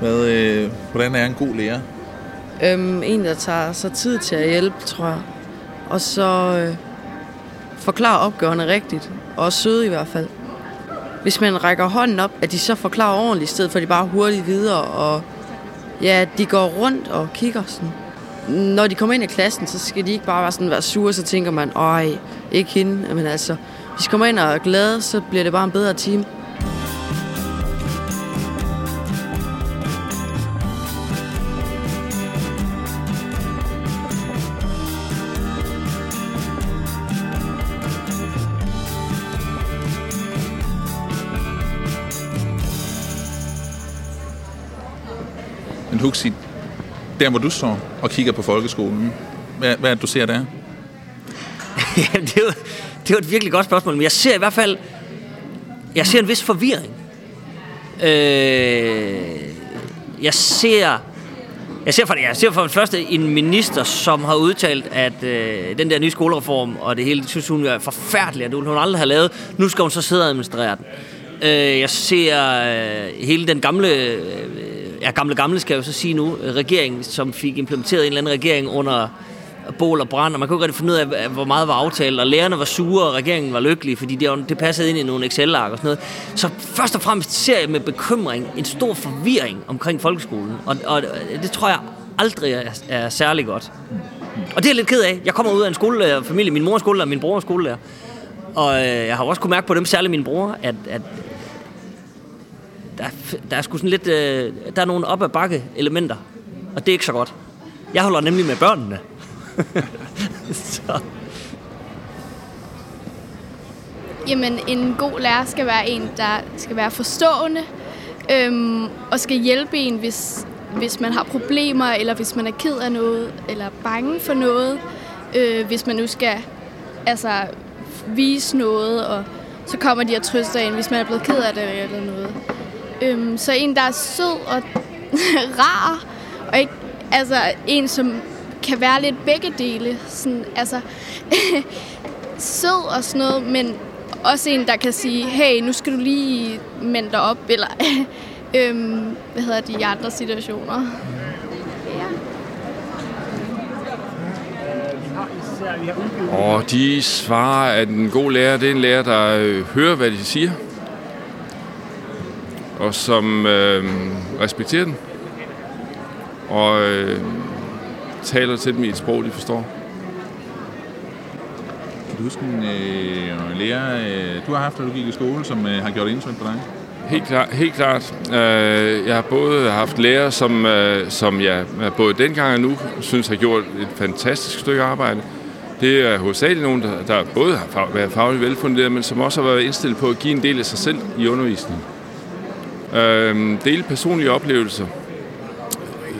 Hvad, øh, hvordan er en god lærer? Øhm, en, der tager sig tid til at hjælpe, tror jeg. Og så øh, forklarer opgaverne rigtigt. Og søde i hvert fald. Hvis man rækker hånden op, at de så forklarer ordentligt, i stedet for at de bare hurtigt videre. Og ja, de går rundt og kigger sådan. Når de kommer ind i klassen, så skal de ikke bare være, sådan, være sure, så tænker man, øj, ikke hende. Men altså, hvis de kommer ind og er glade, så bliver det bare en bedre time. Men Huxi, der hvor du står og kigger på folkeskolen, hvad, hvad er det, du ser der? ja, det, er jo, det er jo et virkelig godt spørgsmål, men jeg ser i hvert fald, jeg ser en vis forvirring. Øh, jeg ser, jeg ser, for, jeg ser for det første en minister, som har udtalt, at øh, den der nye skolereform og det hele, det synes hun er forfærdeligt, at hun aldrig har lavet. Nu skal hun så sidde og administrere den. Øh, jeg ser øh, hele den gamle, øh, ja gamle gamle skal jeg jo så sige nu, regeringen, som fik implementeret en eller anden regering under bål og brand, og man kunne ikke rigtig finde ud af, hvor meget var aftalt, og lærerne var sure, og regeringen var lykkelig, fordi det, det passede ind i nogle Excel-ark og sådan noget. Så først og fremmest ser jeg med bekymring en stor forvirring omkring folkeskolen, og, og det tror jeg aldrig er, er særlig godt. Og det er jeg lidt ked af. Jeg kommer ud af en skolefamilie, min mor er skolelærer, min bror er skolelærer, og øh, jeg har også kunne mærke på dem, særligt min bror, at, at der, der er sgu sådan lidt, øh, der er nogle op ad bakke elementer, og det er ikke så godt. Jeg holder nemlig med børnene. så. Jamen, en god lærer skal være en, der skal være forstående, øhm, og skal hjælpe en, hvis, hvis man har problemer, eller hvis man er ked af noget, eller bange for noget. Øh, hvis man nu skal altså, vise noget, og så kommer de og trøster en, hvis man er blevet ked af det eller noget. Øhm, så en, der er sød og rar, og ikke altså, en, som kan være lidt begge dele. Sådan, altså, sød og sådan noget, men også en, der kan sige, hey, nu skal du lige mænd dig op, eller øhm, hvad hedder de andre situationer. Ja. Og de svarer, at en god lærer, det er en lærer, der øh, hører, hvad de siger, og som øh, respekterer den, og øh, taler til dem i et sprog, de forstår. Kan du huske en øh, lærer, øh, du har haft, da du gik i skole, som øh, har gjort indtryk på dig? Helt klart. Helt klart. Øh, jeg har både haft lærere, som, øh, som jeg både dengang og nu synes har gjort et fantastisk stykke arbejde. Det er hovedsageligt nogen, der, der både har været fagligt velfunderet, men som også har været indstillet på at give en del af sig selv i undervisningen. Øh, dele personlige oplevelser.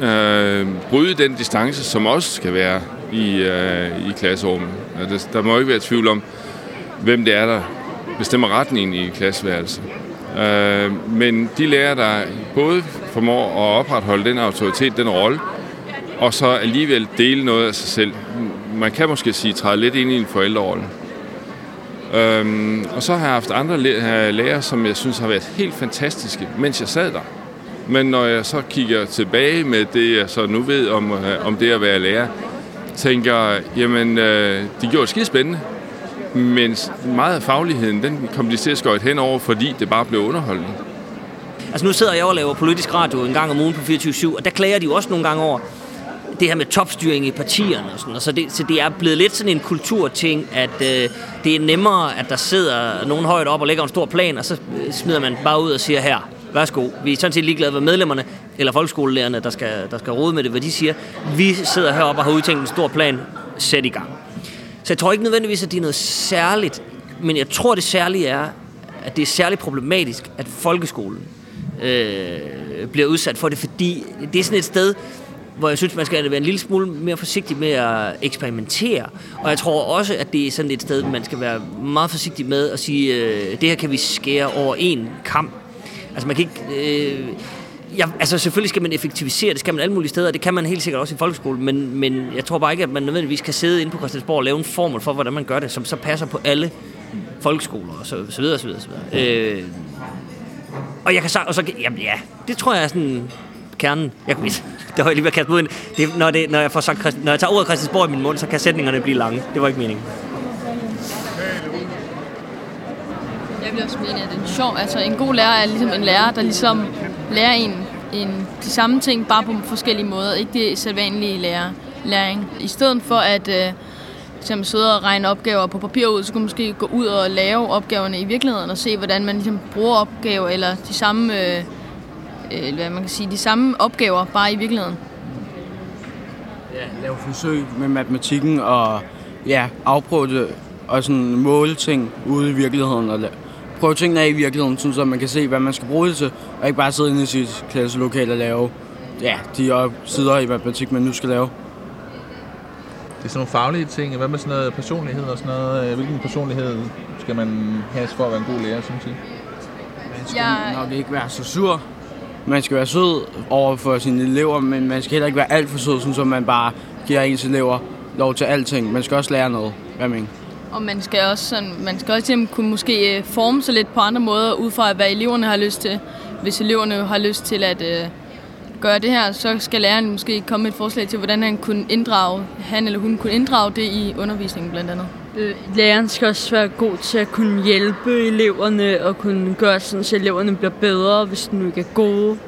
Øh, bryde den distance, som også skal være i, øh, i klasserummet. Der, der må ikke være tvivl om, hvem det er, der bestemmer retningen i klasseværelset. Øh, men de lærer, der både formår at opretholde den autoritet, den rolle, og så alligevel dele noget af sig selv. Man kan måske sige, træde lidt ind i en forældrerolle. Øhm, og så har jeg haft andre lærere, som jeg synes har været helt fantastiske, mens jeg sad der. Men når jeg så kigger tilbage med det, jeg så nu ved om, øh, om det at være lærer, tænker jeg, jamen, øh, de gjorde det skide spændende. Men meget af fagligheden, den kom de til at skøjte henover, fordi det bare blev underholdende. Altså nu sidder jeg og laver politisk radio en gang om ugen på 24-7, og der klager de jo også nogle gange over det her med topstyring i partierne og sådan og så det, så det er blevet lidt sådan en kulturting, at øh, det er nemmere, at der sidder nogen højt op og lægger en stor plan, og så øh, smider man bare ud og siger her, værsgo, vi er sådan set ligeglade med medlemmerne eller folkeskolelærerne, der skal, der skal rode med det, hvad de siger. Vi sidder heroppe og har udtænkt en stor plan, sæt i gang. Så jeg tror ikke nødvendigvis, at det er noget særligt, men jeg tror, det særlige er, at det er særligt problematisk, at folkeskolen øh, bliver udsat for det, fordi det er sådan et sted, hvor jeg synes, man skal være en lille smule mere forsigtig med at eksperimentere. Og jeg tror også, at det er sådan et sted, man skal være meget forsigtig med at sige, øh, det her kan vi skære over en kamp. Altså man kan ikke... Øh, ja, altså selvfølgelig skal man effektivisere, det skal man alle mulige steder, det kan man helt sikkert også i folkeskolen, men, men jeg tror bare ikke, at man nødvendigvis kan sidde inde på Christiansborg og lave en formel for, hvordan man gør det, som så passer på alle folkeskoler og så, så videre, så videre, så videre. Øh, og jeg kan så, og så, jamen ja, det tror jeg er sådan, kernen. Jeg, det var jeg lige ved at kaste ud. Det, når, det, når, jeg får sagt, når jeg tager ordet Christiansborg i min mund, så kan sætningerne blive lange. Det var ikke meningen. Jeg vil også mene, at det er sjov. Altså, en god lærer er ligesom en lærer, der ligesom lærer en, en de samme ting, bare på forskellige måder. Ikke det sædvanlige lærer, læring. I stedet for at øh, eksempel sidde og regne opgaver på papir ud, så kunne man måske gå ud og lave opgaverne i virkeligheden og se, hvordan man ligesom bruger opgaver, eller de samme, øh, øh, hvad man kan sige, de samme opgaver, bare i virkeligheden. Ja, lave forsøg med matematikken og ja, afprøve det og sådan måle ting ude i virkeligheden og prøve tingene af i virkeligheden, sådan så man kan se, hvad man skal bruge det til, og ikke bare sidde inde i sit klasselokale og lave ja, de sider i matematik, man nu skal lave. Det er sådan nogle faglige ting. Hvad med sådan noget personlighed og sådan noget? Hvilken personlighed skal man have for at være en god lærer, synes I? Man skal jeg... nok ikke være så sur. Man skal være sød over for sine elever, men man skal heller ikke være alt for sød, sådan så man bare giver ens elever lov til alting. Man skal også lære noget. Hvad mener og man skal også, sådan, man skal også kunne måske øh, forme sig lidt på andre måder, ud fra hvad eleverne har lyst til. Hvis eleverne har lyst til at øh, gøre det her, så skal læreren måske komme med et forslag til, hvordan han kunne inddrage, han eller hun kunne inddrage det i undervisningen blandt andet. Øh, læreren skal også være god til at kunne hjælpe eleverne og kunne gøre sådan, så eleverne bliver bedre, hvis de nu ikke er gode.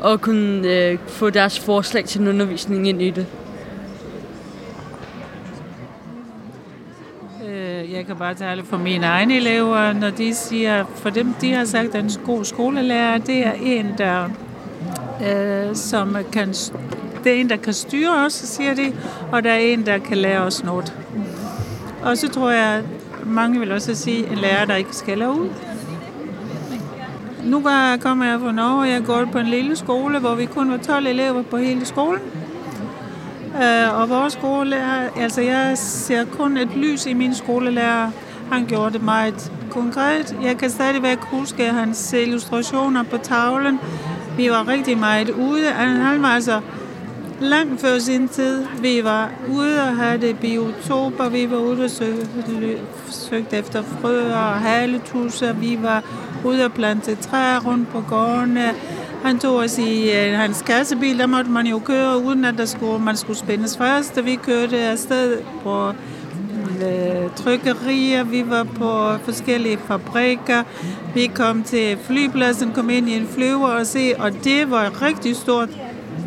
Og kunne øh, få deres forslag til en undervisning ind i det. Øh, jeg kan bare tale for mine egne elever, når de siger, for dem, de har sagt, at en god skolelærer, det er en, der øh, som kan, det er en, der kan styre os, siger de, og der er en, der kan lære os noget. Og så tror jeg, at mange vil også sige, en lærer, der ikke skal ud. Nu kommer jeg fra Norge, og jeg går på en lille skole, hvor vi kun var 12 elever på hele skolen. Øh, og vores skolelærer, altså jeg ser kun et lys i min skolelærer. Han gjorde det meget konkret. Jeg kan stadigvæk huske hans illustrationer på tavlen. Vi var rigtig meget ude. Han var altså langt før sin tid. Vi var ude og havde det biotoper. Vi var ude og søgte, søgte efter frøer og haletusser. Vi var ude og plante træer rundt på gårdene. Han tog os i øh, hans kassebil, der måtte man jo køre, uden at der skulle, man skulle spændes først. Og vi kørte afsted på uh, trykkerier, vi var på forskellige fabrikker. Vi kom til flypladsen, kom ind i en flyver og se, og det var rigtig stort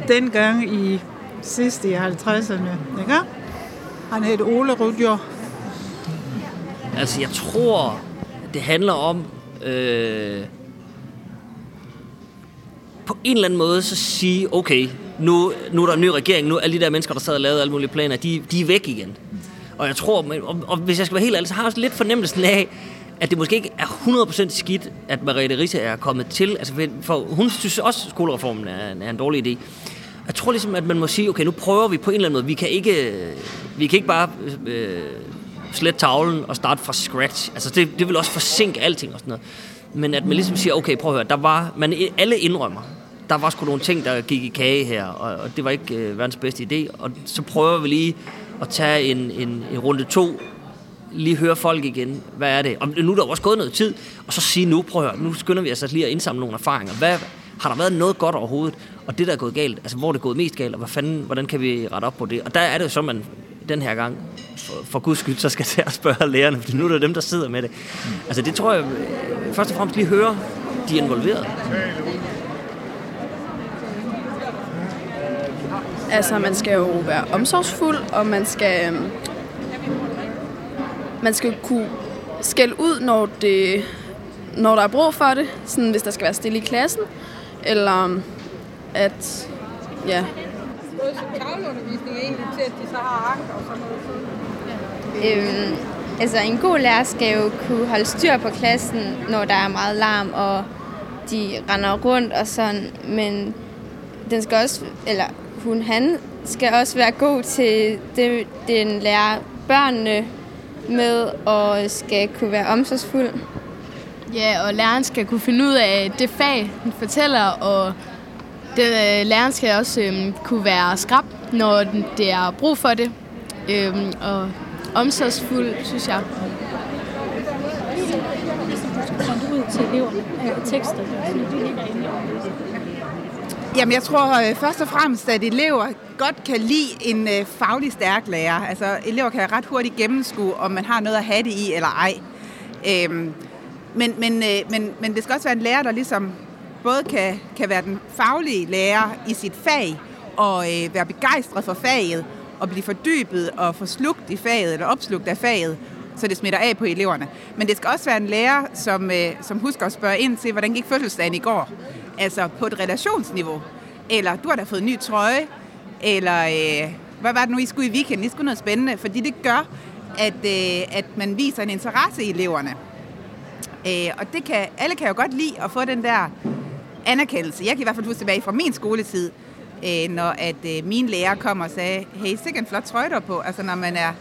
dengang i sidste i 50'erne. Ikke? Han hed Ole Rudjør. Altså, jeg tror, det handler om... Øh på en eller anden måde så sige, okay, nu, nu er der en ny regering, nu er alle de der mennesker, der sad og lavede alle mulige planer, de, de er væk igen. Og jeg tror, og, og hvis jeg skal være helt ærlig, så har jeg også lidt fornemmelsen af, at det måske ikke er 100% skidt, at Mariette Risse er kommet til. Altså, for hun synes også, at skolereformen er, er en dårlig idé. Jeg tror ligesom, at man må sige, okay, nu prøver vi på en eller anden måde. Vi kan ikke, øh, vi kan ikke bare øh, slet tavlen og starte fra scratch. Altså, det, det vil også forsinke alting og sådan noget. Men at man ligesom siger, okay, prøv at høre, der var, man alle indrømmer, der var sgu nogle ting, der gik i kage her, og, og det var ikke øh, verdens bedste idé. Og så prøver vi lige at tage en, en, en runde to, lige høre folk igen, hvad er det? Og nu er der også gået noget tid, og så sige nu, prøv at høre, nu skynder vi os altså lige at indsamle nogle erfaringer. Hvad, har der været noget godt overhovedet? Og det, der er gået galt, altså hvor er det gået mest galt, og hvad fanden, hvordan kan vi rette op på det? Og der er det jo så, man den her gang, for, for guds skyld, så skal jeg spørge lærerne, for nu er det dem, der sidder med det. Altså det tror jeg, øh, først og fremmest lige høre de involverede. Altså, man skal jo være omsorgsfuld, og man skal, øhm, man skal kunne skælde ud, når, det, når der er brug for det. Sådan, hvis der skal være stille i klassen. Eller at, ja. Både tavleundervisning egentlig til, at de så har ark og sådan noget? Øhm, altså, en god lærer skal jo kunne holde styr på klassen, når der er meget larm, og de render rundt og sådan. Men den skal også, eller hun, han skal også være god til det, den lærer børnene med, og skal kunne være omsorgsfuld. Ja, og læreren skal kunne finde ud af det fag, hun fortæller, og det, øh, læreren skal også øhm, kunne være skrab, når det er brug for det, øhm, og omsorgsfuld, synes jeg. ud til eleverne, tekster, Jamen, jeg tror øh, først og fremmest, at elever godt kan lide en øh, faglig stærk lærer. Altså, elever kan ret hurtigt gennemskue, om man har noget at have det i eller ej. Øhm, men, men, øh, men, men det skal også være en lærer, der ligesom både kan, kan være den faglige lærer i sit fag, og øh, være begejstret for faget, og blive fordybet og forslugt i faget, eller opslugt af faget, så det smitter af på eleverne. Men det skal også være en lærer, som, øh, som husker at spørge ind til, hvordan gik fødselsdagen i går? Altså på et relationsniveau. Eller du har da fået en ny trøje. Eller øh, hvad var det nu, I skulle i weekenden? I skulle noget spændende. Fordi det gør, at, øh, at man viser en interesse i eleverne. Øh, og det kan, alle kan jo godt lide at få den der anerkendelse. Jeg kan i hvert fald huske tilbage fra min skoletid, øh, når at øh, lærer kom og sagde, hey, sikke en flot trøje på. Altså når man er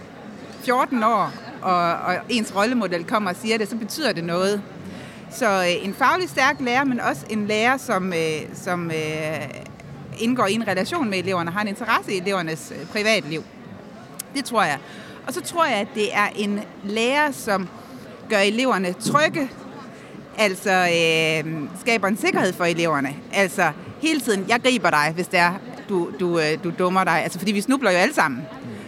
14 år, og, og ens rollemodel kommer og siger det, så betyder det noget. Så øh, en faglig stærk lærer, men også en lærer, som, øh, som øh, indgår i en relation med eleverne, har en interesse i elevernes øh, privatliv. Det tror jeg. Og så tror jeg, at det er en lærer, som gør eleverne trygge, altså øh, skaber en sikkerhed for eleverne. Altså hele tiden, jeg griber dig, hvis det er, du, du, øh, du dummer dig. Altså fordi vi snubler jo alle sammen.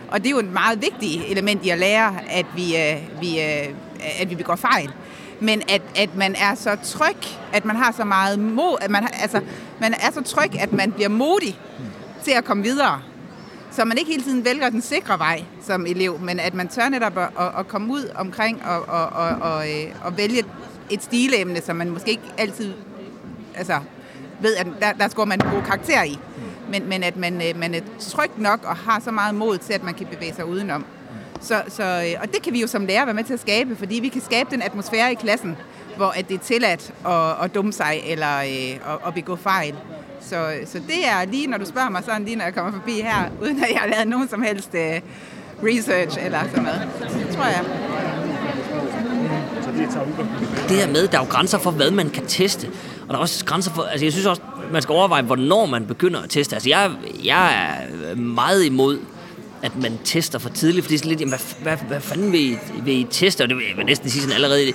Og det er jo et meget vigtigt element i at lære, at vi, øh, vi, øh, at vi begår fejl. Men at, at man er så tryg, at man har så meget mod, at man, altså, man er så tryg, at man bliver modig til at komme videre. Så man ikke hele tiden vælger den sikre vej som elev, men at man tør netop at, at, at komme ud omkring og, og, og, og, øh, og vælge et stilemne, som man måske ikke altid altså, ved, at der, der scorer man en god karakter i men, men at man, øh, man er tryg nok og har så meget mod til, at man kan bevæge sig udenom. Så, så, øh, og det kan vi jo som lærer være med til at skabe, fordi vi kan skabe den atmosfære i klassen, hvor at det er tilladt at, at dumme sig eller øh, at, at begå fejl. Så, så det er lige, når du spørger mig sådan, lige når jeg kommer forbi her, uden at jeg har lavet nogen som helst uh, research eller sådan noget. Det tror jeg. Det her med, der er jo grænser for, hvad man kan teste. Og der er også grænser for, altså jeg synes også, man skal overveje, hvornår man begynder at teste. Altså, jeg, jeg er øh, meget imod, at man tester for tidligt, fordi sådan lidt, jamen, hvad, hvad, hvad fanden vil I, vil I teste? Og det vil jeg næsten sige sådan allerede.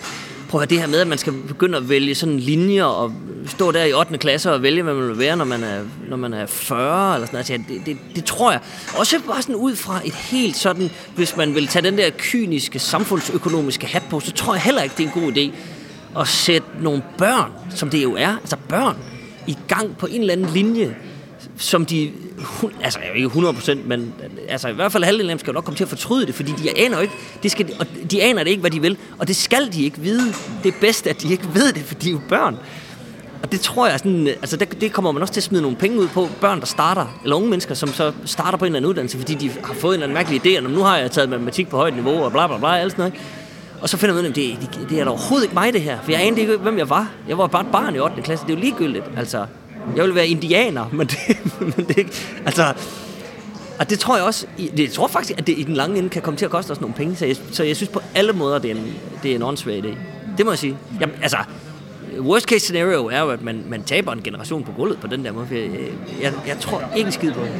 Prøv at det her med, at man skal begynde at vælge sådan linjer og stå der i 8. klasse og vælge, hvad man vil være, når man er, når man er 40 eller sådan noget. Altså, det, det, det, tror jeg. Også bare sådan ud fra et helt sådan, hvis man vil tage den der kyniske, samfundsøkonomiske hat på, så tror jeg heller ikke, det er en god idé at sætte nogle børn, som det jo er, altså børn, i gang på en eller anden linje, som de, altså ikke 100%, men altså i hvert fald halvdelen af dem skal jo nok komme til at fortryde det, fordi de aner jo ikke, de, skal, og de aner det ikke, hvad de vil, og det skal de ikke vide. Det er bedst, at de ikke ved det, for de er jo børn. Og det tror jeg, sådan, altså det, det kommer man også til at smide nogle penge ud på. Børn, der starter, eller unge mennesker, som så starter på en eller anden uddannelse, fordi de har fået en eller anden mærkelig idé, og nu har jeg taget matematik på højt niveau, og bla bla bla, alt sådan noget. Og så finder man ud af, det, det, det er da overhovedet ikke mig, det her. For jeg anede ikke, hvem jeg var. Jeg var bare et barn i 8. klasse. Det er jo ligegyldigt. Altså, jeg vil være indianer, men det, men det ikke... Altså, og det tror jeg også, det, jeg tror faktisk, at det i den lange ende kan komme til at koste os nogle penge. Så jeg, så jeg synes på alle måder, det er en, det er en åndssvag idé. Det må jeg sige. Jeg, altså, worst case scenario er jo, at man, man taber en generation på gulvet på den der måde. Jeg, jeg, jeg tror ikke en skid på det.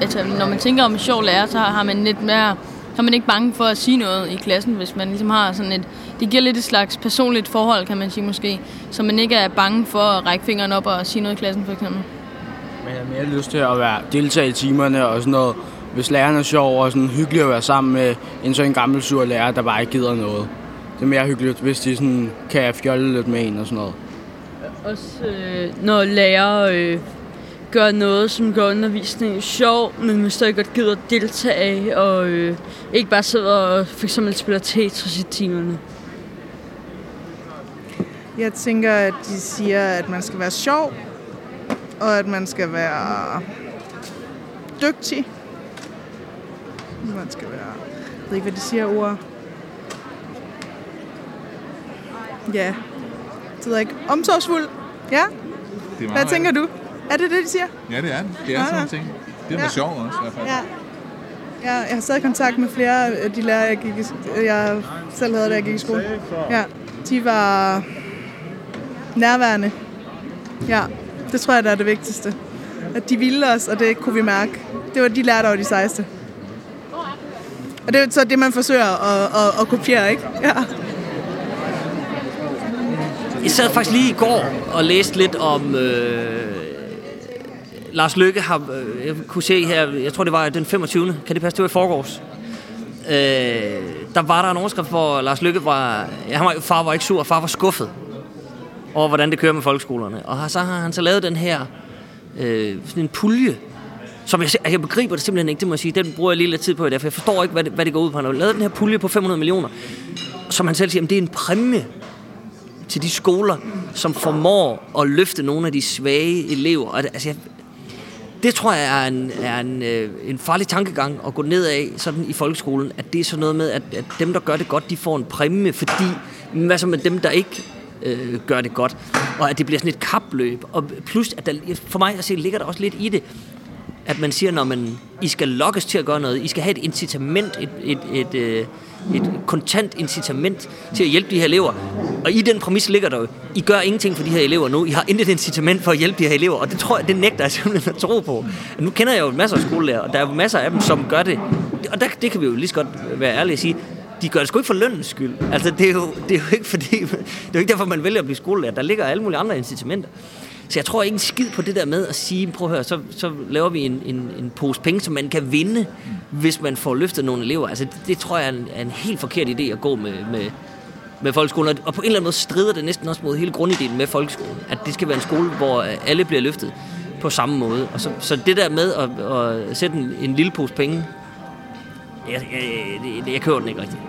Altså, når man tænker om en sjov lærer, så har man lidt mere så er man ikke bange for at sige noget i klassen, hvis man ligesom har sådan et... Det giver lidt et slags personligt forhold, kan man sige måske. Så man ikke er bange for at række fingeren op og sige noget i klassen, for eksempel. Man har mere lyst til at være deltage i timerne og sådan noget. Hvis læreren er sjov og sådan hyggelig at være sammen med en sådan gammel sur lærer, der bare ikke gider noget. Det er mere hyggeligt, hvis de sådan kan fjolle lidt med en og sådan noget. Også øh, når lærer øh, gør noget, som gør undervisningen sjov, men hvis der godt gider deltage, og øh, ikke bare sidder og for eksempel spiller Tetris i timerne. Jeg tænker, at de siger, at man skal være sjov, og at man skal være dygtig. Man skal være... Jeg ved ikke, hvad de siger ord. Ja. Det ved jeg ikke. Omsorgsfuld. Ja. Hvad tænker du? Er det det, de siger? Ja, det er det. Det er ja, sådan nogle ting. Det er ja. sjovt også i hvert fald. Ja. Ja, jeg har stadig kontakt med flere af de lærere, jeg, gik i, jeg selv havde, da jeg gik i skole. Ja, de var nærværende. Ja, det tror jeg, der er det vigtigste. At de ville os, og det kunne vi mærke. Det var de lærere, der var de sejeste. Og det er så det, man forsøger at, at, at kopiere, ikke? Ja. jeg sad faktisk lige i går og læste lidt om... Øh, Lars Lykke har, øh, jeg kunne se her, jeg tror det var den 25. Kan det passe, det var i forgårs? Øh, der var der en overskrift, hvor Lars Lykke var, ja, han var, far var ikke sur, far var skuffet over, hvordan det kører med folkeskolerne. Og så har han så lavet den her, øh, sådan en pulje, som jeg, jeg begriber det simpelthen ikke, det må jeg sige. Den bruger jeg lige lidt tid på i dag, for jeg forstår ikke, hvad det, hvad det går ud på. Han har lavet den her pulje på 500 millioner, som han selv siger, det er en præmie til de skoler, som formår at løfte nogle af de svage elever. Og, altså, jeg, det tror jeg er en, er en, øh, en farlig tankegang at gå ned af sådan i folkeskolen, at det er sådan noget med, at, at dem, der gør det godt, de får en præmie, fordi hvad så med dem, der ikke øh, gør det godt, og at det bliver sådan et kapløb. Og plus, at der, for mig at se, ligger der også lidt i det, at man siger, når man, I skal lokkes til at gøre noget, I skal have et incitament, et, et, et, et, et kontant incitament til at hjælpe de her elever. Og i den præmis ligger der jo, I gør ingenting for de her elever nu, I har intet incitament for at hjælpe de her elever, og det tror jeg, det nægter jeg simpelthen at tro på. Nu kender jeg jo masser af skolelærer, og der er jo masser af dem, som gør det, og der, det kan vi jo lige så godt være ærlige og sige, de gør det sgu ikke for lønnens skyld. Altså, det er jo, det er jo ikke fordi, det er jo ikke derfor, man vælger at blive skolelærer. Der ligger alle mulige andre incitamenter. Så jeg tror ikke en skid på det der med at sige, prøv at høre, så, så laver vi en, en, en pose penge, som man kan vinde, hvis man får løftet nogle elever. Altså, det, det tror jeg er en, er en helt forkert idé at gå med, med, med folkeskolen. Og på en eller anden måde strider det næsten også mod hele grundideen med folkeskolen. At det skal være en skole, hvor alle bliver løftet på samme måde. Og så, så det der med at, at sætte en, en lille pose penge, jeg, jeg, jeg, jeg kører den ikke rigtigt.